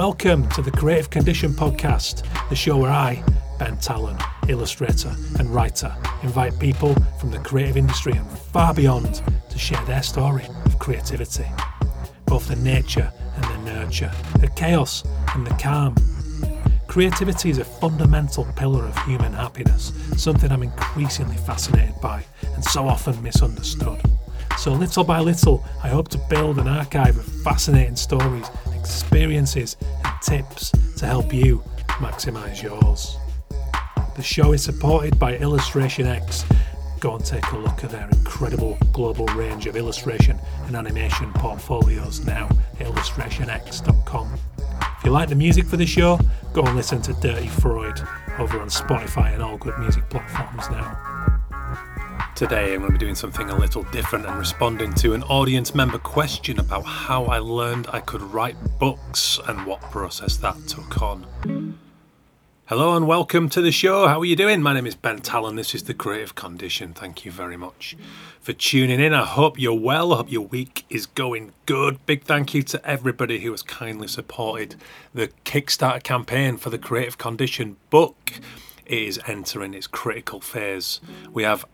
Welcome to the Creative Condition Podcast, the show where I, Ben Tallon, illustrator and writer, invite people from the creative industry and far beyond to share their story of creativity. Both the nature and the nurture, the chaos and the calm. Creativity is a fundamental pillar of human happiness, something I'm increasingly fascinated by and so often misunderstood. So, little by little, I hope to build an archive of fascinating stories, experiences, and tips to help you maximise yours. The show is supported by Illustration X. Go and take a look at their incredible global range of illustration and animation portfolios now at illustrationx.com. If you like the music for the show, go and listen to Dirty Freud over on Spotify and all good music platforms now. Today, I'm going to be doing something a little different and responding to an audience member question about how I learned I could write books and what process that took on. Hello and welcome to the show. How are you doing? My name is Ben Tallon. This is The Creative Condition. Thank you very much for tuning in. I hope you're well. I hope your week is going good. Big thank you to everybody who has kindly supported the Kickstarter campaign for The Creative Condition book. It is entering its critical phase. We have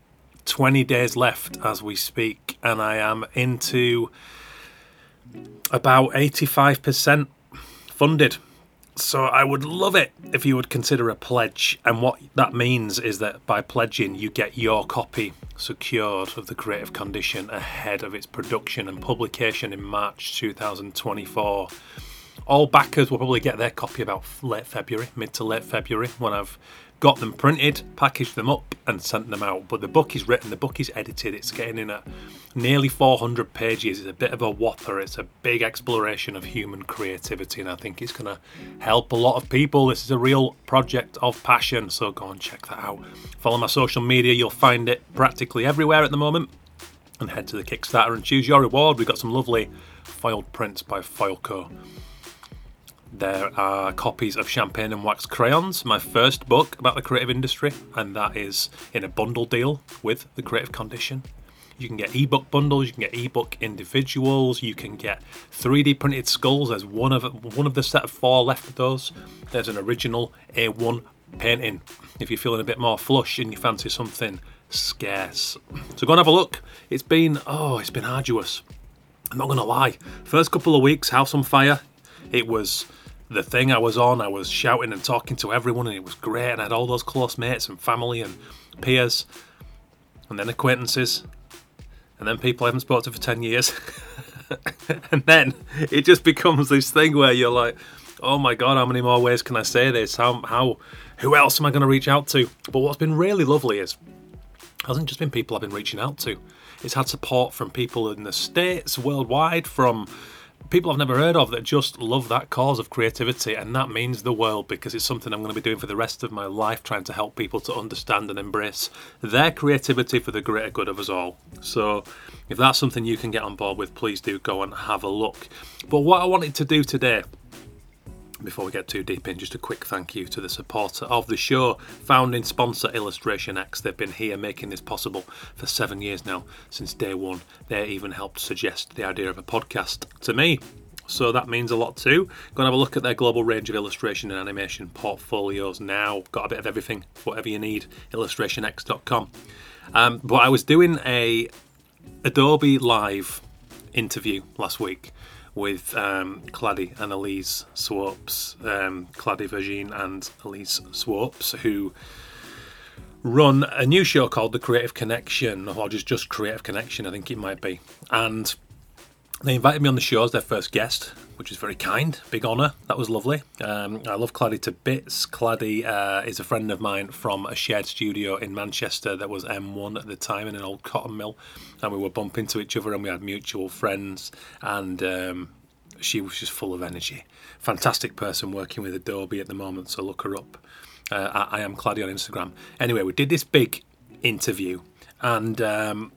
20 days left as we speak, and I am into about 85% funded. So I would love it if you would consider a pledge. And what that means is that by pledging, you get your copy secured of the creative condition ahead of its production and publication in March 2024. All backers will probably get their copy about late February, mid to late February, when I've got them printed, packaged them up, and sent them out. But the book is written, the book is edited, it's getting in at nearly 400 pages. It's a bit of a whopper, it's a big exploration of human creativity, and I think it's going to help a lot of people. This is a real project of passion, so go and check that out. Follow my social media, you'll find it practically everywhere at the moment. And head to the Kickstarter and choose your reward. We've got some lovely foiled prints by Foilco. There are copies of Champagne and Wax Crayons, my first book about the creative industry, and that is in a bundle deal with the Creative Condition. You can get ebook bundles, you can get ebook individuals, you can get 3D printed skulls. There's one of one of the set of four left of those. There's an original A1 painting. If you're feeling a bit more flush and you fancy something scarce, so go and have a look. It's been oh, it's been arduous. I'm not gonna lie. First couple of weeks, House on Fire, it was the thing I was on. I was shouting and talking to everyone, and it was great. And I had all those close mates and family and peers, and then acquaintances, and then people I haven't spoken to for 10 years. and then it just becomes this thing where you're like, oh my God, how many more ways can I say this? How, how who else am I going to reach out to? But what's been really lovely is, hasn't just been people I've been reaching out to, it's had support from people in the States, worldwide, from people I've never heard of that just love that cause of creativity, and that means the world because it's something I'm going to be doing for the rest of my life, trying to help people to understand and embrace their creativity for the greater good of us all. So, if that's something you can get on board with, please do go and have a look. But what I wanted to do today before we get too deep in, just a quick thank you to the supporter of the show, founding sponsor Illustration X. They've been here making this possible for seven years now, since day one. They even helped suggest the idea of a podcast to me. So that means a lot too. Go and have a look at their global range of illustration and animation portfolios now. Got a bit of everything, whatever you need. IllustrationX.com. Um, but I was doing a Adobe Live interview last week with um, Kladi and Elise Swopes, um, Kladi Vergine and Elise Swopes, who run a new show called The Creative Connection, or just just Creative Connection, I think it might be. And they invited me on the show as their first guest, which was very kind, big honour. That was lovely. Um, I love Kladi to bits. Kladi uh, is a friend of mine from a shared studio in Manchester that was M1 at the time in an old cotton mill, and we were bumping into each other and we had mutual friends. And um, she was just full of energy. Fantastic person working with Adobe at the moment, so look her up. Uh, I, I, am Kladi on Instagram. Anyway, we did this big interview, and um,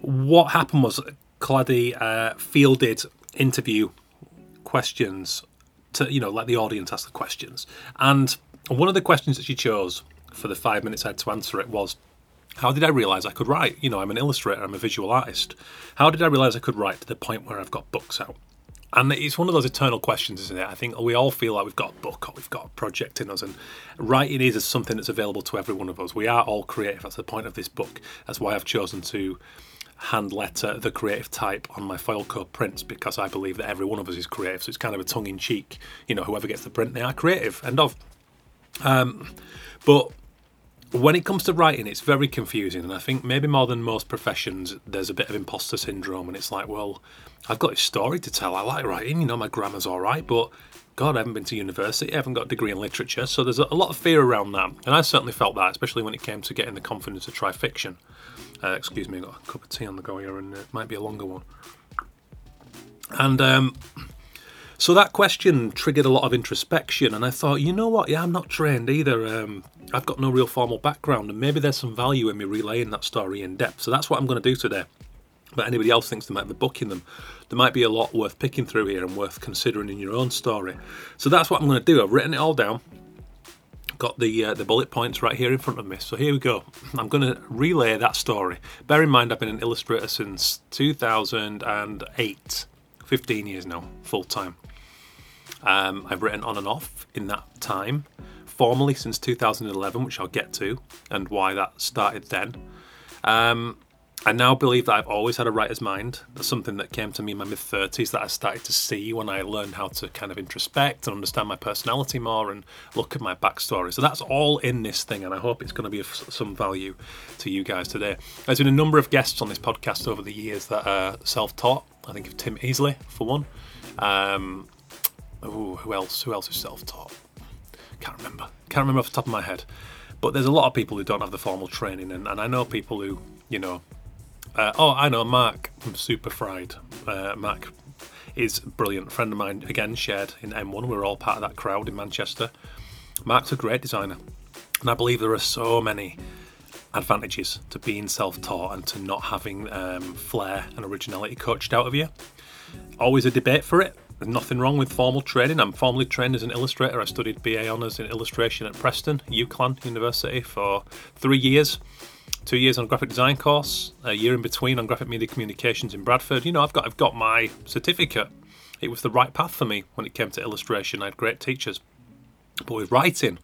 what happened was Kladi uh, fielded interview questions to, you know, let the audience ask the questions. And one of the questions that she chose for the five minutes I had to answer it was, how did I realise I could write? You know, I'm an illustrator, I'm a visual artist. How did I realise I could write to the point where I've got books out? and it's one of those eternal questions, isn't it? I think we all feel like we've got a book or we've got a project in us, and writing is something that's available to every one of us. We are all creative. That's the point of this book. That's why I've chosen to hand letter the creative type on my Foilco prints because I believe that every one of us is creative. So it's kind of a tongue in cheek. You know, whoever gets the print, they are creative. End of. Um, but when it comes to writing, it's very confusing, and I think maybe more than most professions, there's a bit of imposter syndrome, and it's like, well, I've got a story to tell. I like writing, you know, my grammar's all right, but God, I haven't been to university, I haven't got a degree in literature, so there's a lot of fear around that, and I certainly felt that, especially when it came to getting the confidence to try fiction. Uh, excuse me, I've got a cup of tea on the go here, and it might be a longer one. And um, so that question triggered a lot of introspection, and I thought, you know what? Yeah, I'm not trained either. Um, I've got no real formal background, and maybe there's some value in me relaying that story in depth. So that's what I'm going to do today. But anybody else thinks they might be booking them, there might be a lot worth picking through here and worth considering in your own story. So that's what I'm going to do. I've written it all down got the uh, the bullet points right here in front of me. So here we go. I'm going to relay that story. Bear in mind, I've been an illustrator since 2008, 15 years now, full time. Um, I've written on and off in that time, formally since 2011, which I'll get to, and why that started then. Um, I now believe that I've always had a writer's mind. That's something that came to me in my mid 30s that I started to see when I learned how to kind of introspect and understand my personality more and look at my backstory. So that's all in this thing, and I hope it's going to be of some value to you guys today. There's been a number of guests on this podcast over the years that are self taught. I think of Tim Easley, for one. Um, ooh, who else? Who else is self taught? Can't remember. Can't remember off the top of my head. But there's a lot of people who don't have the formal training, and, and I know people who, you know, uh, oh, I know Mark from Super Fried. Uh, Mark is a brilliant friend of mine. Again, shared in M1. We're all part of that crowd in Manchester. Mark's a great designer, and I believe there are so many advantages to being self-taught and to not having um, flair and originality coached out of you. Always a debate for it. There's nothing wrong with formal training. I'm formally trained as an illustrator. I studied BA honours in illustration at Preston, UCLan University for three years two years on graphic design course, a year in between on graphic media communications in Bradford. You know, I've got I've got my certificate. It was the right path for me when it came to illustration. I had great teachers, but with writing,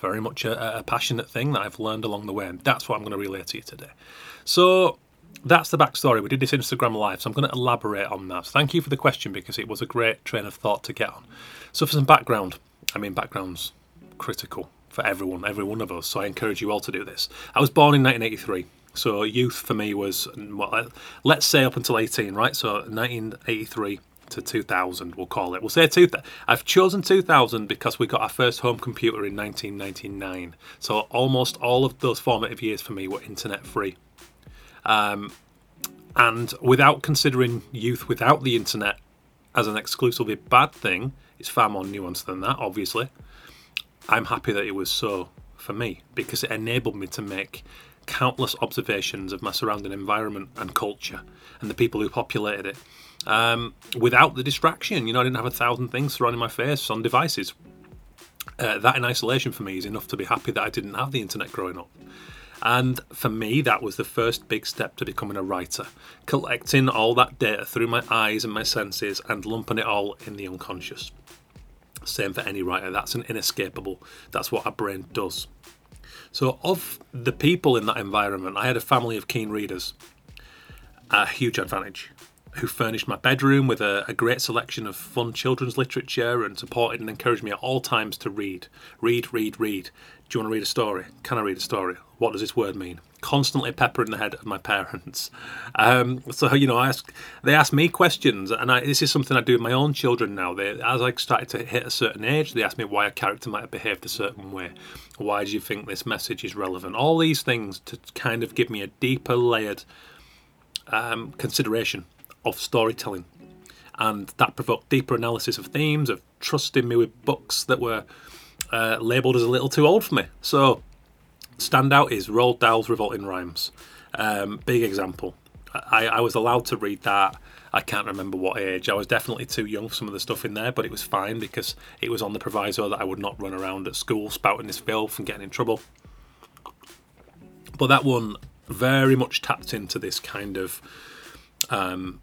very much a, a passionate thing that I've learned along the way, and that's what I'm going to relay to you today. So that's the backstory. We did this Instagram live, so I'm going to elaborate on that. So thank you for the question because it was a great train of thought to get on. So for some background, I mean background's critical for everyone, every one of us. So I encourage you all to do this. I was born in 1983. So youth for me was, let's say up until 18, right? So 1983 to 2000, we'll call it. We'll say 2000. I've chosen 2000 because we got our first home computer in 1999. So almost all of those formative years for me were internet free. Um, and without considering youth without the internet as an exclusively bad thing, it's far more nuanced than that, obviously. I'm happy that it was so for me because it enabled me to make countless observations of my surrounding environment and culture and the people who populated it um, without the distraction. You know, I didn't have a thousand things surrounding my face on devices. Uh, that in isolation for me is enough to be happy that I didn't have the internet growing up. And for me, that was the first big step to becoming a writer, collecting all that data through my eyes and my senses and lumping it all in the unconscious. Same for any writer. That's an inescapable. That's what our brain does. So, of the people in that environment, I had a family of keen readers. A huge advantage. Who furnished my bedroom with a, a great selection of fun children's literature and supported and encouraged me at all times to read. Read, read, read. Do you want to read a story? Can I read a story? What does this word mean? Constantly peppering the head of my parents. Um, so you know, I ask, they ask me questions, and I, this is something I do with my own children now. They, as I started to hit a certain age, they ask me why a character might have behaved a certain way. Why do you think this message is relevant? All these things to kind of give me a deeper layered um, consideration of storytelling, and that provoked deeper analysis of themes, of trusting me with books that were uh, labelled as a little too old for me. So, standout is Roald Dahl's Revolting Rhymes. Um, big example. I, I was allowed to read that. I can't remember what age. I was definitely too young for some of the stuff in there, but it was fine because it was on the proviso that I would not run around at school spouting this filth and getting in trouble. But that one very much tapped into this kind of um,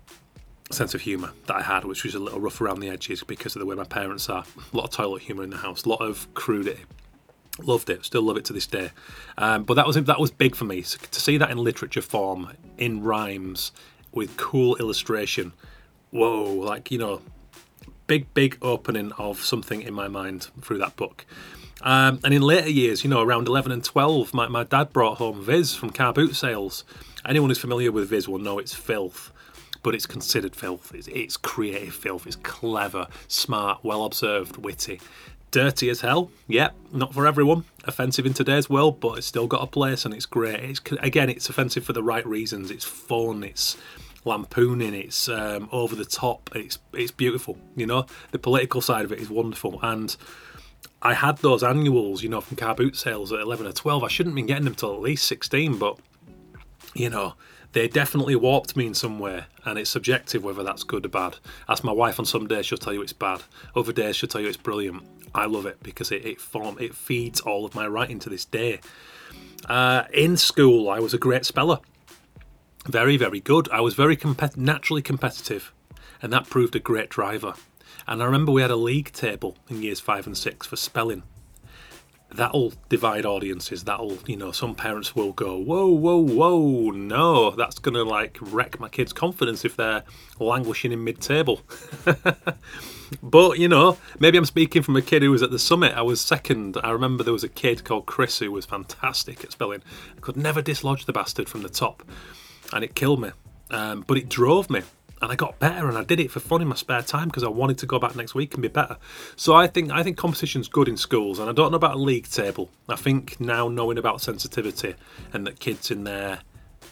sense of humour that I had, which was a little rough around the edges because of the way my parents are. A lot of toilet humour in the house, a lot of crudity. Loved it, still love it to this day. Um, but that was that was big for me so to see that in literature form, in rhymes, with cool illustration. Whoa, like you know, big big opening of something in my mind through that book. Um, and in later years, you know, around 11 and 12, my, my dad brought home Viz from car boot sales. Anyone who's familiar with Viz will know it's filth but it's considered filth. It's, it's creative filth. It's clever, smart, well observed, witty. Dirty as hell, yep, not for everyone. Offensive in today's world, but it's still got a place and it's great. It's again, it's offensive for the right reasons. It's fun. It's lampooning. It's um, over the top. It's it's beautiful. You know, the political side of it is wonderful. And I had those annuals, you know, from car boot sales at eleven or twelve. I shouldn't have been getting them till at least sixteen, but you know, they definitely warped me in some way, and it's subjective whether that's good or bad. Ask my wife on some days, she'll tell you it's bad. Other days, she'll tell you it's brilliant. I love it because it, it form it feeds all of my writing to this day. Uh, in school, I was a great speller, very very good. I was very naturally competitive, and that proved a great driver. And I remember we had a league table in years five and six for spelling, that'll divide audiences. That'll, you know, some parents will go, whoa, whoa, whoa, no, that's going to like wreck my kid's confidence if they're languishing in mid table. but, you know, maybe I'm speaking from a kid who was at the summit. I was second. I remember there was a kid called Chris who was fantastic at spelling. I could never dislodge the bastard from the top, and it killed me. Um, but it drove me and I got better and I did it for fun in my spare time because I wanted to go back next week and be better. So I think I think competition's good in schools and I don't know about a league table. I think now knowing about sensitivity and that kids in their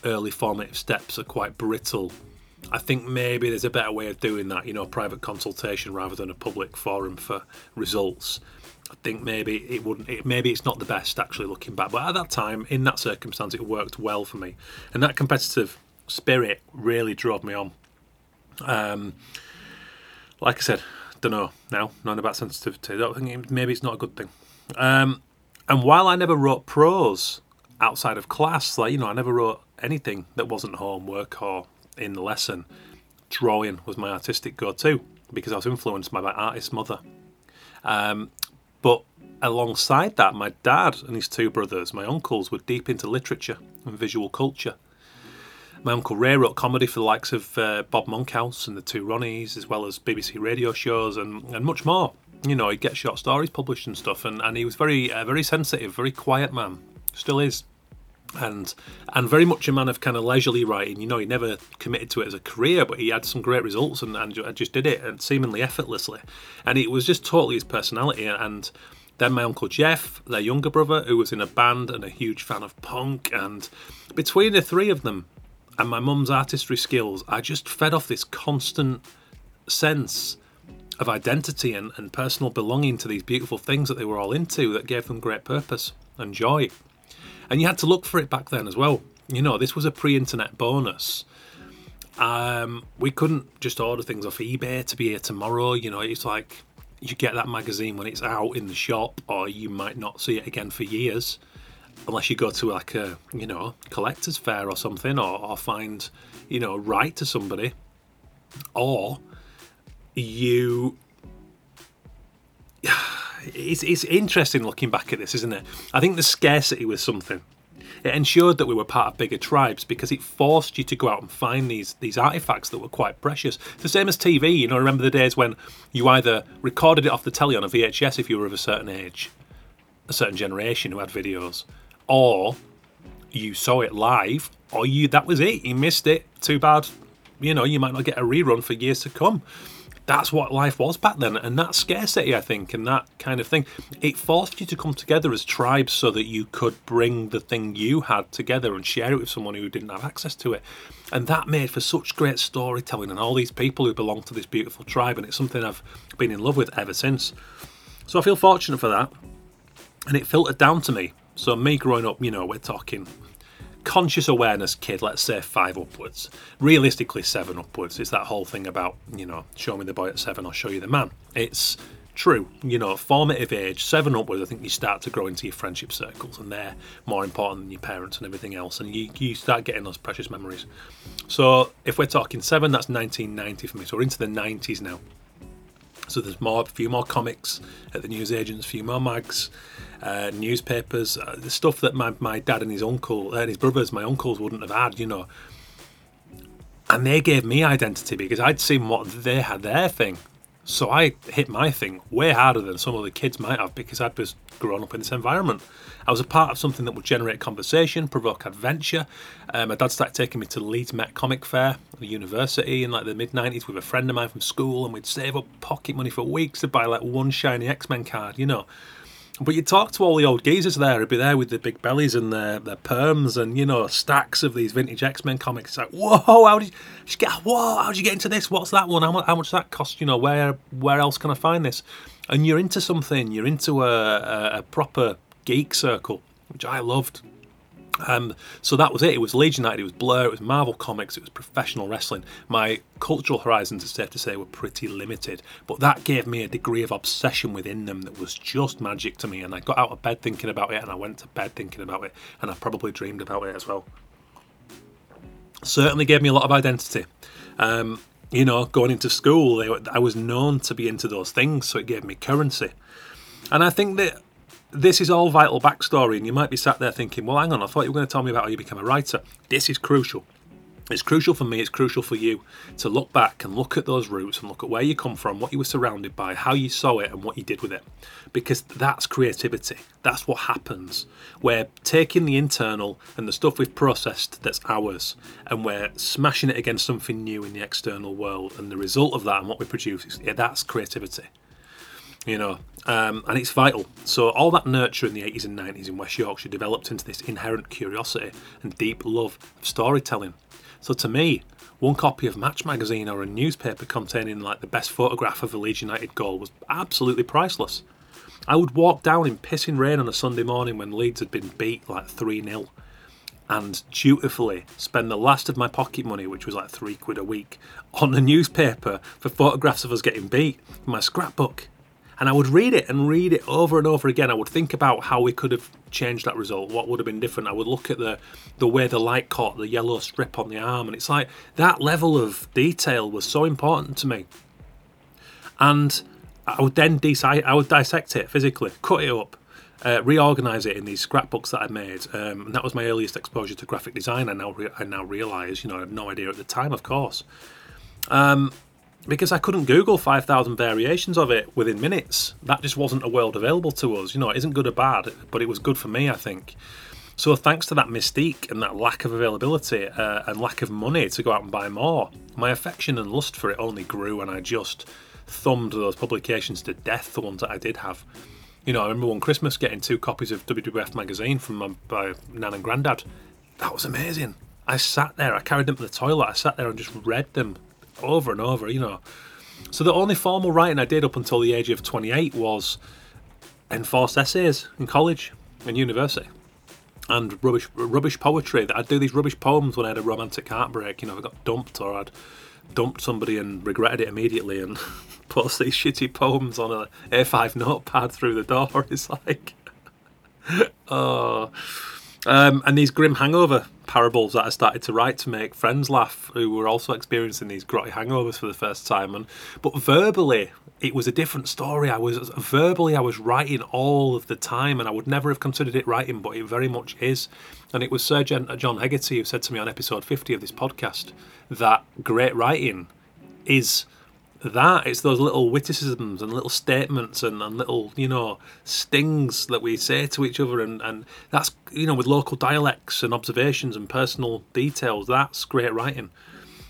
early formative steps are quite brittle. I think maybe there's a better way of doing that, you know, a private consultation rather than a public forum for results. I think maybe it wouldn't. It, maybe it's not the best actually looking back, but at that time, in that circumstance, it worked well for me, and that competitive spirit really drove me on. Um, like I said, don't know now, knowing about sensitivity. Think maybe it's not a good thing. Um, and while I never wrote prose outside of class, like you know, I never wrote anything that wasn't homework or in the lesson. Drawing was my artistic go-to because I was influenced by my artist mother. Um, but alongside that, my dad and his two brothers, my uncles, were deep into literature and visual culture. My Uncle Ray wrote comedy for the likes of uh, Bob Monkhouse and the Two Ronnies, as well as BBC radio shows and, and much more. You know, he'd get short stories published and stuff, and, and he was very uh, very sensitive, very quiet man, still is, and and very much a man of kind of leisurely writing. You know, he never committed to it as a career, but he had some great results and, and just did it and seemingly effortlessly, and it was just totally his personality and. Then my uncle Jeff, their younger brother, who was in a band and a huge fan of punk, and between the three of them, and my mum's artistry skills, I just fed off this constant sense of identity and, and personal belonging to these beautiful things that they were all into that gave them great purpose and joy. And you had to look for it back then as well. You know, this was a pre internet bonus. Um, we couldn't just order things off eBay to be here tomorrow. You know, it's like you get that magazine when it's out in the shop, or you might not see it again for years unless you go to like a you know collector's fair or something or, or find you know write to somebody or you it's, it's interesting looking back at this isn't it i think the scarcity was something it ensured that we were part of bigger tribes because it forced you to go out and find these these artifacts that were quite precious. The same as TV, you know. Remember the days when you either recorded it off the telly on a VHS if you were of a certain age, a certain generation who had videos, or you saw it live, or you that was it. You missed it. Too bad. You know, you might not get a rerun for years to come. That's what life was back then, and that scarcity, I think, and that kind of thing, it forced you to come together as tribes so that you could bring the thing you had together and share it with someone who didn't have access to it. And that made for such great storytelling and all these people who belong to this beautiful tribe, and it's something I've been in love with ever since. So I feel fortunate for that, and it filtered down to me so me growing up, you know, we're talking conscious awareness kid, let's say five upwards. Realistically, seven upwards. It's that whole thing about, you know, show me the boy at seven, I'll show you the man. It's true. You know, formative age, seven upwards, I think you start to grow into your friendship circles, and they're more important than your parents and everything else, and you, you start getting those precious memories. So, if we're talking seven, that's 1990 for me. So, we're into the 90s now. So, there's more, a few more comics at the newsagents, a few more mags. Uh, newspapers, uh, the stuff that my, my dad and his uncle and his brothers, my uncles wouldn't have had, you know. And they gave me identity because I'd seen what they had their thing. So I hit my thing way harder than some of the kids might have because I'd just grown up in this environment. I was a part of something that would generate conversation, provoke adventure. Um, my dad started taking me to Leeds Met Comic Fair at the university in like the mid 90s with a friend of mine from school, and we'd save up pocket money for weeks to buy like one shiny X Men card, you know. But you talk to all the old geezers there, who'd be there with the big bellies and their, their perms and, you know, stacks of these vintage X Men comics. It's like, whoa, how did you, get, whoa, how did you get into this? What's that one? How much, how much that cost? You know, where where else can I find this? And you're into something, you're into a, a, a proper geek circle, which I loved. Um, so that was it. It was Leeds United, it was Blur, it was Marvel Comics, it was professional wrestling. My cultural horizons, it's safe to say, were pretty limited, but that gave me a degree of obsession within them that was just magic to me. And I got out of bed thinking about it, and I went to bed thinking about it, and I probably dreamed about it as well. Certainly gave me a lot of identity. Um, you know, going into school, I was known to be into those things, so it gave me currency. And I think that this is all vital backstory, and you might be sat there thinking, well, hang on, I thought you were going to tell me about how you became a writer. This is crucial. It's crucial for me, it's crucial for you to look back and look at those roots and look at where you come from, what you were surrounded by, how you saw it, and what you did with it. Because that's creativity. That's what happens. We're taking the internal and the stuff we've processed that's ours, and we're smashing it against something new in the external world. And the result of that and what we produce, yeah, that's creativity you know, um, and it's vital. So all that nurture in the 80s and 90s in West Yorkshire developed into this inherent curiosity and deep love of storytelling. So to me, one copy of Match magazine or a newspaper containing like the best photograph of a Leeds United goal was absolutely priceless. I would walk down in pissing rain on a Sunday morning when Leeds had been beat like 3 0 and dutifully spend the last of my pocket money, which was like three quid a week, on the newspaper for photographs of us getting beat my scrapbook. And I would read it and read it over and over again. I would think about how we could have changed that result, what would have been different. I would look at the the way the light caught the yellow strip on the arm, and it's like that level of detail was so important to me. And I would then decide, I would dissect it physically, cut it up, uh, reorganize it in these scrapbooks that I made. Um, and that was my earliest exposure to graphic design. I now re- I now realize, you know, I had no idea at the time, of course. Um, because I couldn't Google 5,000 variations of it within minutes. That just wasn't a world available to us. You know, it isn't good or bad, but it was good for me, I think. So, thanks to that mystique and that lack of availability uh, and lack of money to go out and buy more, my affection and lust for it only grew, and I just thumbed those publications to death, the ones that I did have. You know, I remember one Christmas getting two copies of WWF magazine from my, my nan and granddad. That was amazing. I sat there, I carried them to the toilet, I sat there and just read them over and over, you know. So the only formal writing I did up until the age of 28 was enforced essays in college and university and rubbish rubbish poetry. That I'd do these rubbish poems when I had a romantic heartbreak. You know, I got dumped or I'd dumped somebody and regretted it immediately and post these shitty poems on a A5 notepad through the door. It's like, oh. Um, and these grim hangover parables that I started to write to make friends laugh who were also experiencing these grotty hangovers for the first time. And but verbally, it was a different story. I was verbally, I was writing all of the time, and I would never have considered it writing, but it very much is. And it was Sir John Hegarty who said to me on episode 50 of this podcast that great writing is that it's those little witticisms and little statements and, and little you know stings that we say to each other. And, and that's you know with local dialects and observations and personal details that's great writing.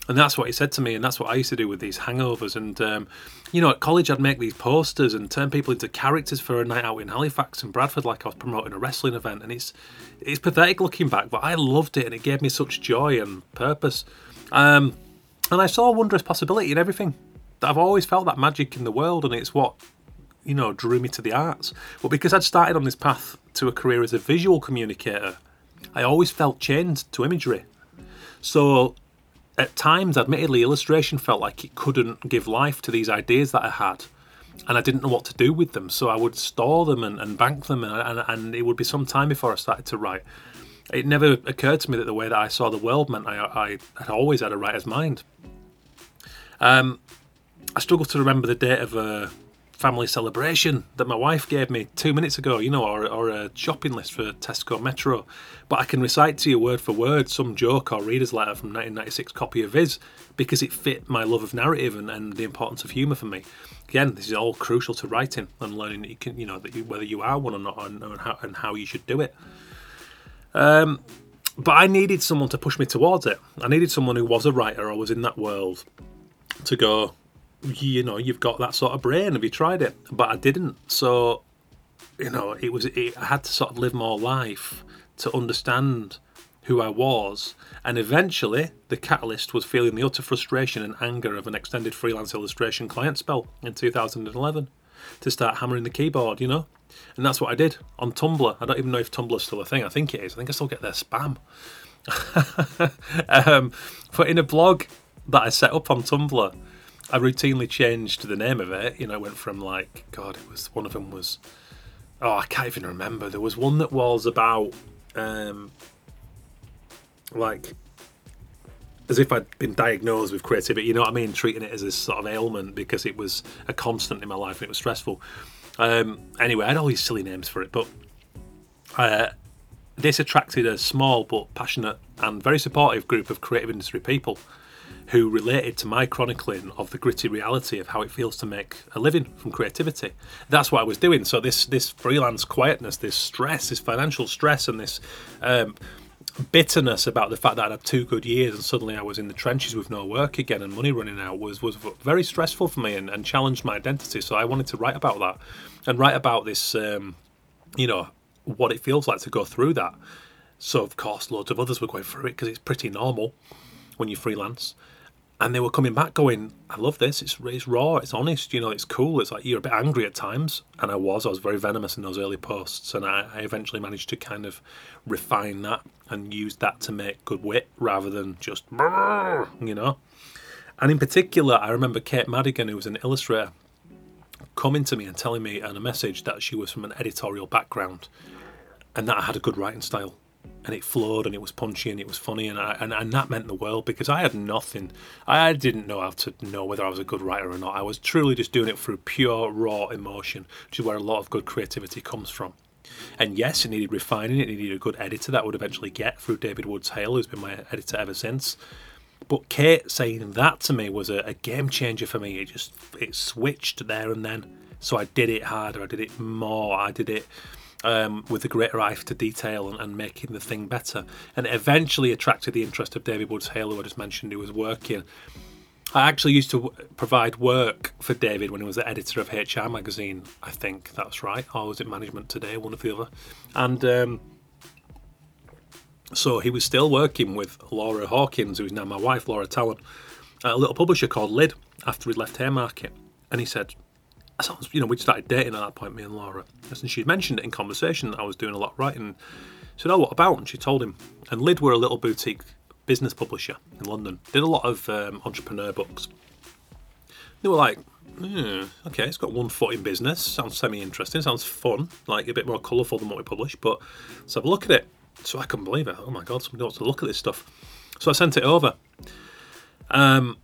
And that's what he said to me and that's what i used to do with these hangovers. And um, you know at college i'd make these posters and turn people into characters for a night out in halifax and bradford like i was promoting a wrestling event. And it's it's pathetic looking back but i loved it and it gave me such joy and purpose. Um, and i saw a wondrous possibility in everything I've always felt that magic in the world, and it's what you know drew me to the arts. But because I'd started on this path to a career as a visual communicator, I always felt chained to imagery. So at times, admittedly, illustration felt like it couldn't give life to these ideas that I had. and I didn't know what to do with them. So I would store them and, and bank them, and, and, and, it would be some time before I started to write. It never occurred to me that the way that I saw the world meant I, I had always had a writer's mind. Um, I struggle to remember the date of a family celebration that my wife gave me two minutes ago, you know, or, or a shopping list for Tesco Metro. But I can recite to you word for word some joke or reader's letter from 1996 copy of Viz because it fit my love of narrative and, and the importance of humour for me. Again, this is all crucial to writing and learning that you can, you know, that you, whether you are one or not, and, and, how, and how you should do it. Um, but I needed someone to push me towards it. I needed someone who was a writer or was in that world to go, you know, you've got that sort of brain. Have you tried it? But I didn't. So, you know, it was. It, I had to sort of live more life to understand who I was. And eventually, the catalyst was feeling the utter frustration and anger of an extended freelance illustration client spell in 2011 to start hammering the keyboard, you know? And that's what I did on Tumblr. I don't even know if Tumblr's still a thing. I think it is. I think I still get their spam. um, but in a blog that I set up on Tumblr, I routinely changed the name of it. You know, it went from like, God, it was one of them was, oh, I can't even remember. There was one that was about um, like as if I'd been diagnosed with creativity. You know what I mean? Treating it as a sort of ailment because it was a constant in my life and it was stressful. Um, anyway, I had all these silly names for it, but uh, this attracted a small but passionate and very supportive group of creative industry people who related to my chronicling of the gritty reality of how it feels to make a living from creativity. That's what I was doing. So this this freelance quietness, this stress, this financial stress, and this um, bitterness about the fact that I'd had two good years and suddenly I was in the trenches with no work again and money running out was was very stressful for me and, and challenged my identity. So I wanted to write about that and write about this, um, you know, what it feels like to go through that. So of course, loads of others were going through it because it's pretty normal when you freelance and they were coming back going, I love this. It's, it's raw. It's honest. You know, it's cool. It's like you're a bit angry at times, and I was. I was very venomous in those early posts, and I, I eventually managed to kind of refine that and use that to make good wit rather than just, you know. And in particular, I remember Kate Madigan, who was an illustrator, coming to me and telling me in a message that she was from an editorial background and that I had a good writing style and it flowed and it was punchy and it was funny and, I, and and that meant the world because I had nothing. I didn't know how to know whether I was a good writer or not. I was truly just doing it through pure raw emotion, which is where a lot of good creativity comes from. And yes, it needed refining. It needed a good editor that would eventually get through David Woods Hale, who's been my editor ever since. But Kate saying that to me was a, a game changer for me. It just it switched there and then. So I did it harder. I did it more. I did it um, with a greater eye to detail and, and, making the thing better. And it eventually attracted the interest of David Woods Hale, who I just mentioned, who was working. I actually used to w- provide work for David when he was the editor of HR magazine. I think that's right, or was it Management Today, one or the other? And um, so he was still working with Laura Hawkins, who is now my wife, Laura Tallon, a little publisher called Lid after he'd left Haymarket. And he said, you know, we'd started dating at that point, me and Laura. And she'd mentioned it in conversation that I was doing a lot of writing. Said, Oh, what about? And she told him. And Lid were a little boutique business publisher in London, did a lot of um, entrepreneur books. They were like, hmm, okay, it's got one foot in business, sounds semi interesting, sounds fun, like a bit more colourful than what we publish, but let's have a look at it. So I couldn't believe it. Oh my God, somebody wants to look at this stuff. So I sent it over. Um,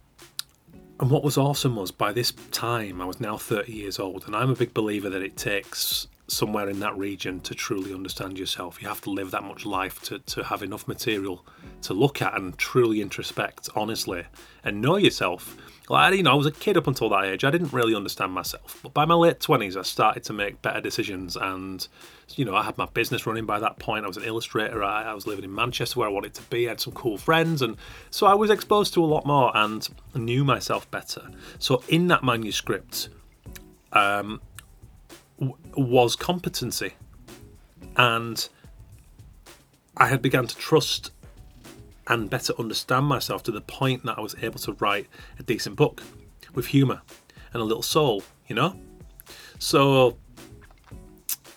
and what was awesome was by this time, I was now 30 years old, and I'm a big believer that it takes somewhere in that region to truly understand yourself. You have to live that much life to, to have enough material to look at and truly introspect honestly and know yourself like, you know, I was a kid up until that age. I didn't really understand myself. But by my late 20s, I started to make better decisions. And, you know, I had my business running by that point. I was an illustrator. I, I was living in Manchester where I wanted to be. I had some cool friends. And so I was exposed to a lot more and knew myself better. So in that manuscript um, w- was competency. And I had begun to trust and better understand myself to the point that I was able to write a decent book with humour and a little soul, you know? So,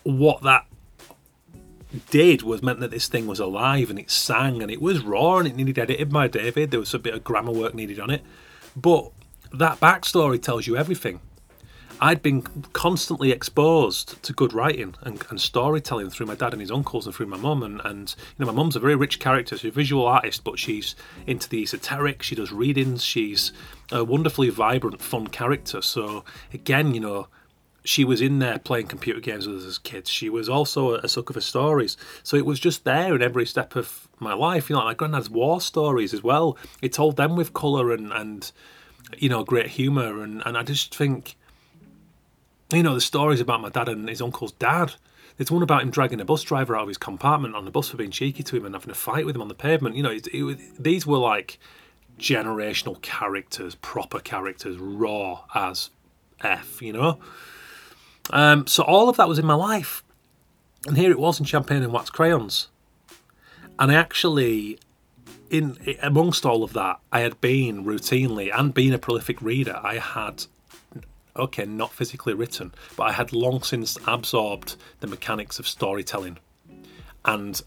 what that did was meant that this thing was alive and it sang and it was raw and it needed edited by David. There was a bit of grammar work needed on it. But that backstory tells you everything. I'd been constantly exposed to good writing and, and, storytelling through my dad and his uncles and through my mum. And, and you know, my mum's a very rich character. She's a visual artist, but she's into the esoteric. She does readings. She's a wonderfully vibrant, fun character. So again, you know, she was in there playing computer games with us as kids. She was also a sucker for stories. So it was just there in every step of my life. You know, my granddad's war stories as well. He told them with colour and, and you know, great humour. And, and I just think, you know, the stories about my dad and his uncle's dad. There's one about him dragging a bus driver out of his compartment on the bus for being cheeky to him and having a fight with him on the pavement. You know, it, it, these were like generational characters, proper characters, raw as F, you know? Um, so all of that was in my life. And here it was in champagne and wax crayons. And I actually, in amongst all of that, I had been routinely and being a prolific reader, I had, okay, not physically written, but I had long since absorbed the mechanics of storytelling and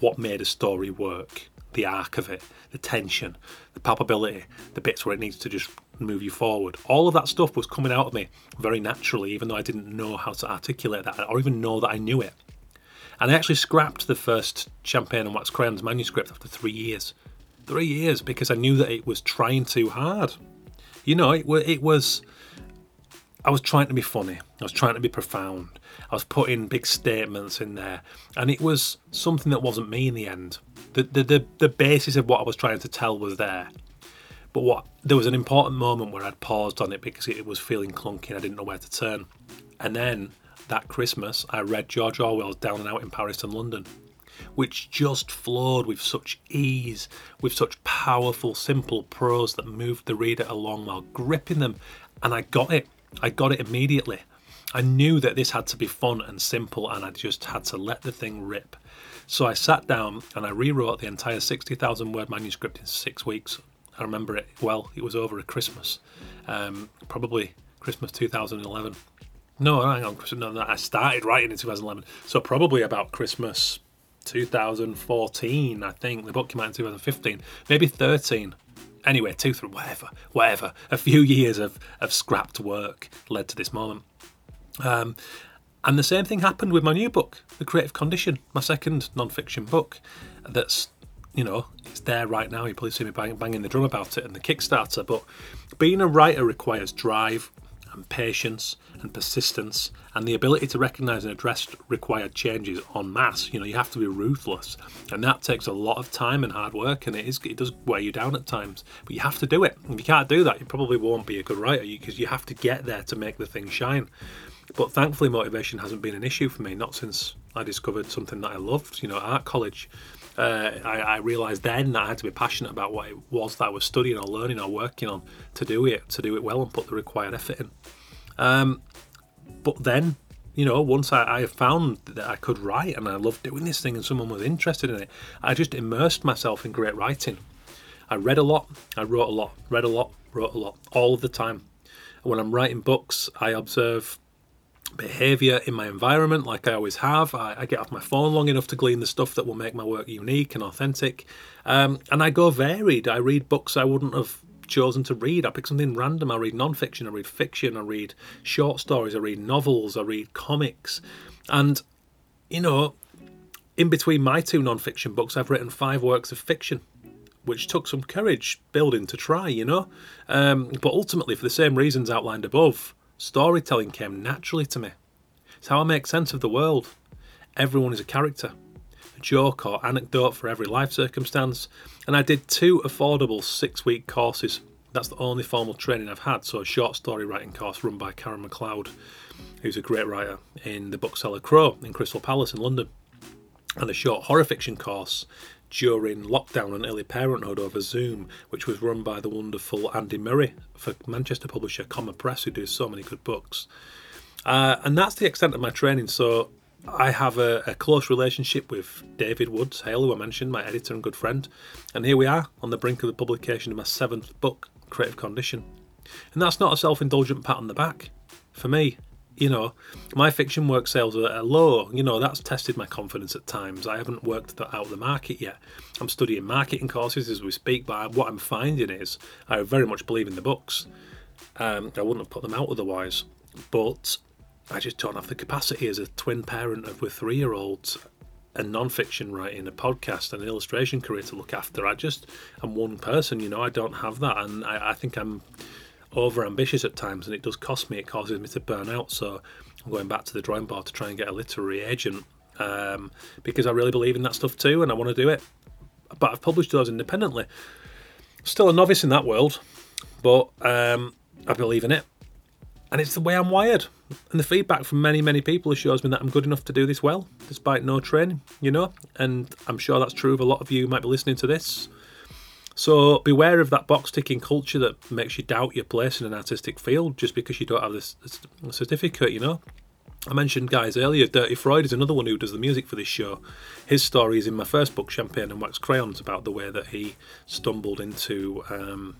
what made a story work the arc of it, the tension, the palpability, the bits where it needs to just move you forward. All of that stuff was coming out of me very naturally, even though I didn't know how to articulate that or even know that I knew it. And I actually scrapped the first Champagne and Wax Crayons manuscript after three years. Three years because I knew that it was trying too hard. You know, it, it was. I was trying to be funny. I was trying to be profound. I was putting big statements in there, and it was something that wasn't me in the end. The, the the the basis of what I was trying to tell was there, but what there was an important moment where I'd paused on it because it was feeling clunky and I didn't know where to turn. And then that Christmas, I read George Orwell's Down and Out in Paris and London, which just flowed with such ease, with such powerful, simple prose that moved the reader along while gripping them. And I got it. I got it immediately. I knew that this had to be fun and simple, and I just had to let the thing rip. So I sat down and I rewrote the entire 60,000 word manuscript in six weeks. I remember it well. It was over at Christmas, um, probably Christmas 2011. No, hang on, Christmas, no, no, I started writing in 2011, so probably about Christmas 2014. I think the book came out in 2015, maybe 13 anyway, two, three, whatever, whatever. A few years of, of scrapped work led to this moment. Um, and the same thing happened with my new book, The Creative Condition, my second non-fiction book. That's you know it's there right now. You probably see me bang, banging the drum about it and the Kickstarter. But being a writer requires drive and patience and persistence and the ability to recognise and address required changes en masse. You know, you have to be ruthless, and that takes a lot of time and hard work, and it is it does wear you down at times. But you have to do it. If you can't do that, you probably won't be a good writer because you have to get there to make the thing shine. But thankfully, motivation hasn't been an issue for me. Not since I discovered something that I loved. You know, art college. Uh, I, I, realised then that I had to be passionate about what it was that I was studying or learning or working on to do it, to do it well and put the required effort in. Um, but then, you know, once I, I found that I could write and I loved doing this thing and someone was interested in it, I just immersed myself in great writing. I read a lot, I wrote a lot, read a lot, wrote a lot, all the time. And when I'm writing books, I observe behavior in my environment like I always have. I, I, get off my phone long enough to glean the stuff that will make my work unique and authentic. Um, and I go varied. I read books I wouldn't have chosen to read. I pick something random. I read non-fiction, I read fiction, I read short stories, I read novels, I read comics. And, you know, in between my two non-fiction books, I've written five works of fiction which took some courage building to try, you know. Um, but ultimately, for the same reasons outlined above, Storytelling came naturally to me. It's how I make sense of the world. Everyone is a character, a joke or anecdote for every life circumstance, and I did two affordable six week courses. That's the only formal training I've had, so a short story writing course run by Karen McLeod, who's a great writer, in the bookseller Crow in Crystal Palace in London, and a short horror fiction course during lockdown and early parenthood over Zoom, which was run by the wonderful Andy Murray for Manchester publisher Comma Press, who does so many good books. Uh, and that's the extent of my training. So I have a, a, close relationship with David Woods Hale, who I mentioned, my editor and good friend. And here we are on the brink of the publication of my seventh book, Creative Condition. And that's not a self indulgent pat on the back. For me, you know, my fiction work sales are low. You know, that's tested my confidence at times. I haven't worked that out the market yet. I'm studying marketing courses as we speak, but what I'm finding is I very much believe in the books. Um, I wouldn't have put them out otherwise. but I just don't have the capacity as a twin parent of with three year olds and non-fiction writing, a podcast, and an illustration career to look after. I just I'm one person, you know. I don't have that, and I, I think I'm over ambitious at times, and it does cost me. It causes me to burn out. So I'm going back to the drawing board to try and get a literary agent um, because I really believe in that stuff too, and I want to do it. But I've published those independently. Still a novice in that world, but um, I believe in it, and it's the way I'm wired. And the feedback from many, many people shows me that I'm good enough to do this well, despite no training, you know. And I'm sure that's true of a lot of you might be listening to this. So beware of that box ticking culture that makes you doubt your place in an artistic field just because you don't have this, this certificate, you know. I mentioned guys earlier, Dirty Freud is another one who does the music for this show. His story is in my first book, Champagne and Wax Crayons, about the way that he stumbled into um,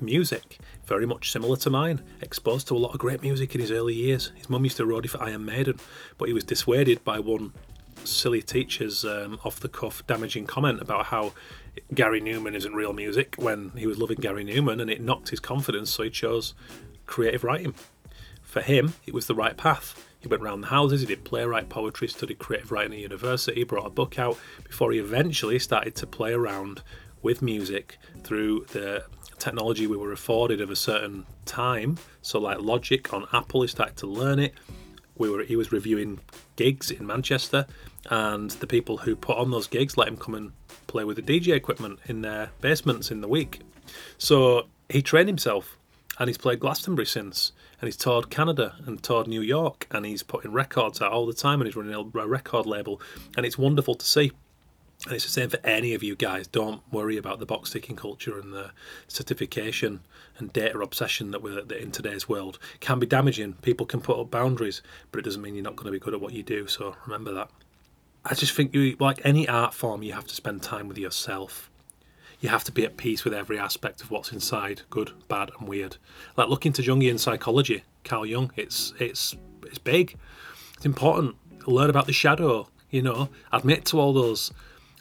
music, very much similar to mine, exposed to a lot of great music in his early years. His mum used to roadie for Iron Maiden, but he was dissuaded by one silly teacher's um, off the cuff damaging comment about how Gary Numan isn't real music when he was loving Gary Numan and it knocked his confidence, so he chose creative writing. For him, it was the right path. He went around the houses, he did playwright poetry, studied creative writing at university, brought a book out before he eventually started to play around with music through the technology we were afforded of a certain time. So, like Logic on Apple, he started to learn it. We were he was reviewing gigs in Manchester, and the people who put on those gigs let him come and play with the DJ equipment in their basements in the week. So he trained himself, and he's played Glastonbury since, and he's toured Canada and toured New York, and he's putting records out all the time, and he's running a record label, and it's wonderful to see. And it's the same for any of you guys. Don't worry about the box ticking culture and the certification and data obsession that we're in today's world It can be damaging. People can put up boundaries, but it doesn't mean you're not going to be good at what you do. So remember that. I just think you like any art form, you have to spend time with yourself. You have to be at peace with every aspect of what's inside, good, bad, and weird. Like looking to Jungian psychology, Carl Jung. It's it's it's big. It's important. Learn about the shadow. You know, admit to all those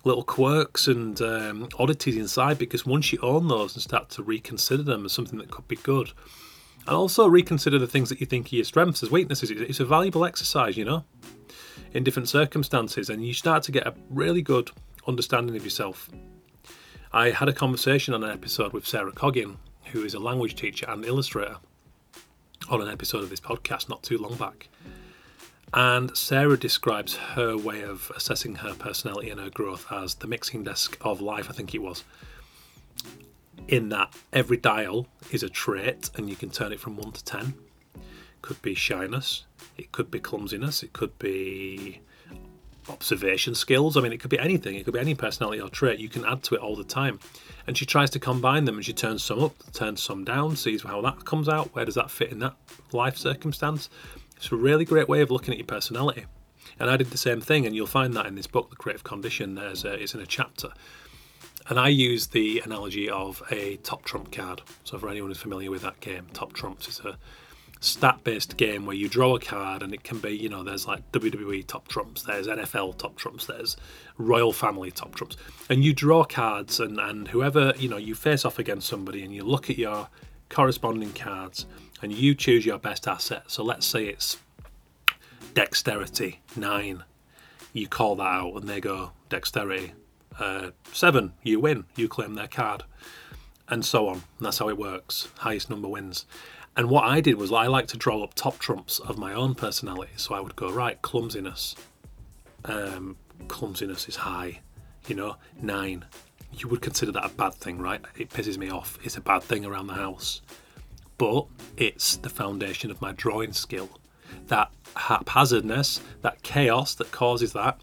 little quirks and um, oddities inside because once you own those and start to reconsider them as something that could be good, and also reconsider the things that you think are your strengths as weaknesses, it's a valuable exercise, you know, in different circumstances, and you start to get a really good understanding of yourself. I had a conversation on an episode with Sarah Coggin, who is a language teacher and illustrator, on an episode of this podcast not too long back. And Sarah describes her way of assessing her personality and her growth as the mixing desk of life, I think it was. In that every dial is a trait and you can turn it from 1 to 10. Could be shyness, it could be clumsiness, it could be observation skills. I mean, it could be anything, it could be any personality or trait. You can add to it all the time. And she tries to combine them and she turns some up, turns some down, sees how that comes out, where does that fit in that life circumstance. It's a really great way of looking at your personality. And I did the same thing, and you'll find that in this book, The Creative Condition, there's a, it's in a chapter. And I use the analogy of a top trump card. So, for anyone who's familiar with that game, Top Trumps is a stat based game where you draw a card, and it can be, you know, there's like WWE top trumps, there's NFL top trumps, there's royal family top trumps. And you draw cards, and, and whoever, you know, you face off against somebody, and you look at your corresponding cards and you choose your best asset. So let's say it's dexterity nine. You call that out, and they go dexterity uh, seven. You win. You claim their card, and so on. And that's how it works. Highest number wins. And what I did was I like to draw up top trumps of my own personality. So I would go right clumsiness. Um, clumsiness is high. You know, nine. You would consider that a bad thing, right? It pisses me off. It's a bad thing around the house but it's the foundation of my drawing skill. That haphazardness, that chaos that causes that,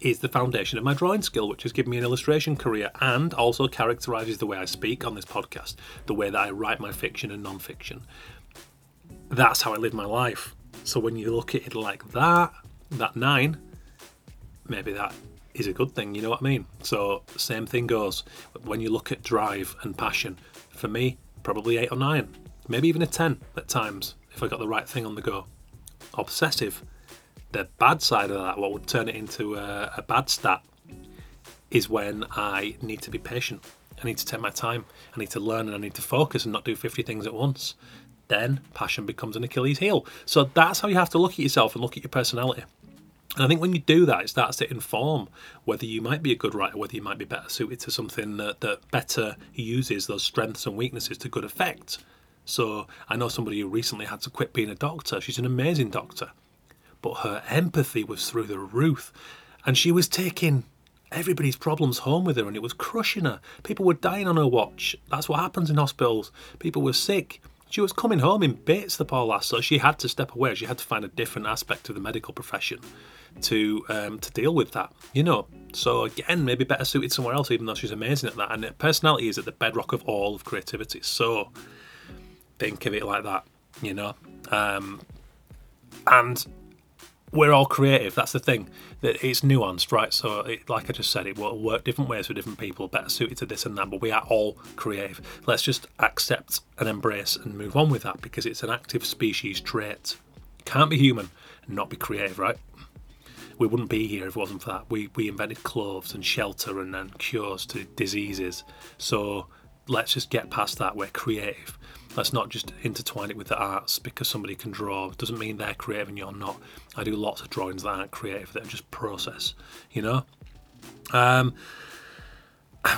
is the foundation of my drawing skill, which has given me an illustration career and also characterizes the way I speak on this podcast, the way that I write my fiction and non fiction. That's how I live my life. So when you look at it like that, that nine, maybe that is a good thing, you know what I mean? So, same thing goes when you look at drive and passion. For me, probably eight or nine maybe even a 10 at times if I got the right thing on the go. Obsessive, the bad side of that, what would turn it into a, a bad stat, is when I need to be patient. I need to take my time. I need to learn and I need to focus and not do 50 things at once. Then passion becomes an Achilles heel. So that's how you have to look at yourself and look at your personality. And I think when you do that, it starts to inform whether you might be a good writer, whether you might be better suited to something that, that better uses those strengths and weaknesses to good effect. So I know somebody who recently had to quit being a doctor. She's an amazing doctor, but her empathy was through the roof. And she was taking everybody's problems home with her and it was crushing her. People were dying on her watch. That's what happens in hospitals. People were sick. She was coming home in bits, the poor lass, so she had to step away. She had to find a different aspect of the medical profession to um, to deal with that, you know. So again, maybe better suited somewhere else, even though she's amazing at that. And personality is at the bedrock of all of creativity. So think of it like that, you know. Um, and we're all creative. That's the thing. That it's nuanced, right? So, it, like I just said, it will work different ways for different people, better suited to this and that. But we are all creative. Let's just accept and embrace and move on with that because it's an active species trait. You can't be human and not be creative, right? We wouldn't be here if it wasn't for that. We we invented clothes and shelter and, and cures to diseases. So let's just get past that. We're creative Let's not just intertwine it with the arts because somebody can draw. It doesn't mean they're creative and you're not. I do lots of drawings that aren't creative, that are just process, you know? Um,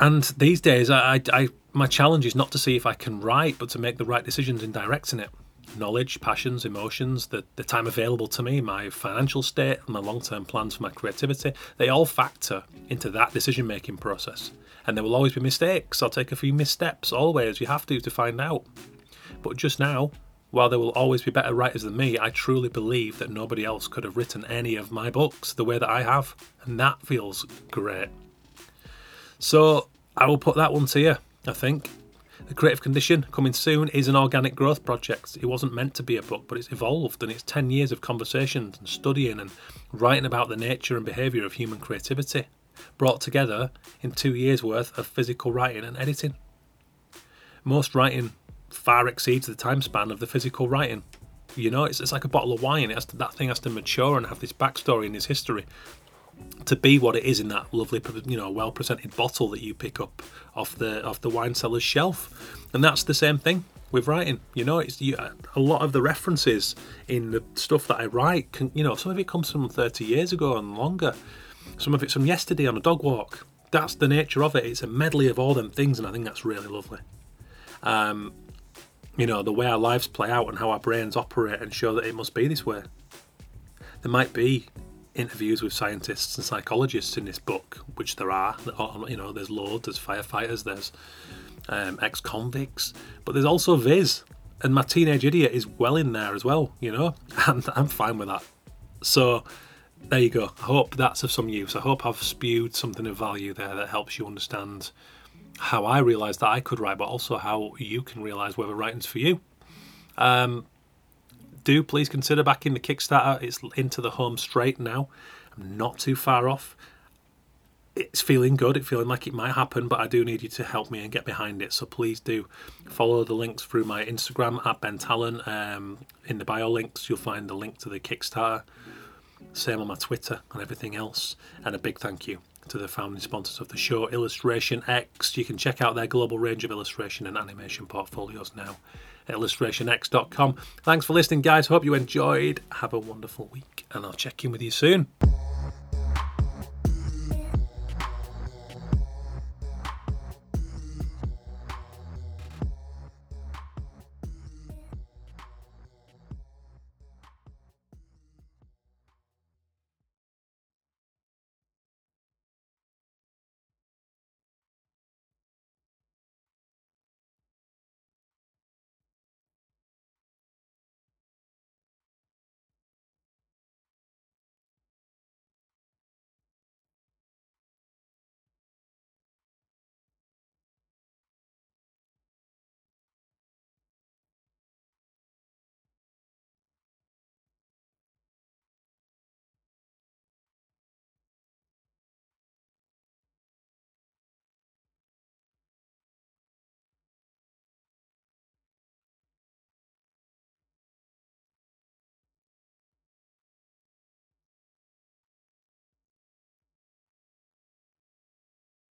and these days, I, I, I, my challenge is not to see if I can write, but to make the right decisions in directing it. Knowledge, passions, emotions, the, the time available to me, my financial state, my long term plans for my creativity, they all factor into that decision making process and there will always be mistakes. I'll take a few missteps, always. You have to to find out. But just now, while there will always be better writers than me, I truly believe that nobody else could have written any of my books the way that I have, and that feels great. So I will put that one to you, I think. The Creative Condition, coming soon, is an organic growth project. It wasn't meant to be a book, but it's evolved, and it's 10 years of conversations and studying and writing about the nature and behaviour of human creativity brought together in two years' worth of physical writing and editing. Most writing far exceeds the time span of the physical writing. You know, it's, it's like a bottle of wine. It has to, that thing has to mature and have this backstory and this history to be what it is in that lovely, you know, well presented bottle that you pick up off the off the wine cellar's shelf. And that's the same thing with writing. You know, it's you, a lot of the references in the stuff that I write. Can, you know, some of it comes from 30 years ago and longer. Some of it's from yesterday on a dog walk. That's the nature of it. It's a medley of all them things, and I think that's really lovely. Um, you know, the way our lives play out and how our brains operate and show that it must be this way. There might be interviews with scientists and psychologists in this book, which there are. You know, there's loads, there's firefighters, there's um, ex convicts, but there's also Viz. And my teenage idiot is well in there as well, you know, and I'm fine with that. So, there you go. I hope that's of some use. I hope I've spewed something of value there that helps you understand how I realised that I could write, but also how you can realise whether writing's for you. Um, do please consider backing the Kickstarter. It's into the home straight now. I'm not too far off. It's feeling good. It's feeling like it might happen, but I do need you to help me and get behind it. So please do follow the links through my Instagram at Ben Tallon. Um, in the bio links, you'll find the link to the Kickstarter. Same on my Twitter and everything else. And a big thank you to the founding sponsors of the show, Illustration X. You can check out their global range of illustration and animation portfolios now at illustrationx.com. Thanks for listening, guys. Hope you enjoyed. Have a wonderful week, and I'll check in with you soon.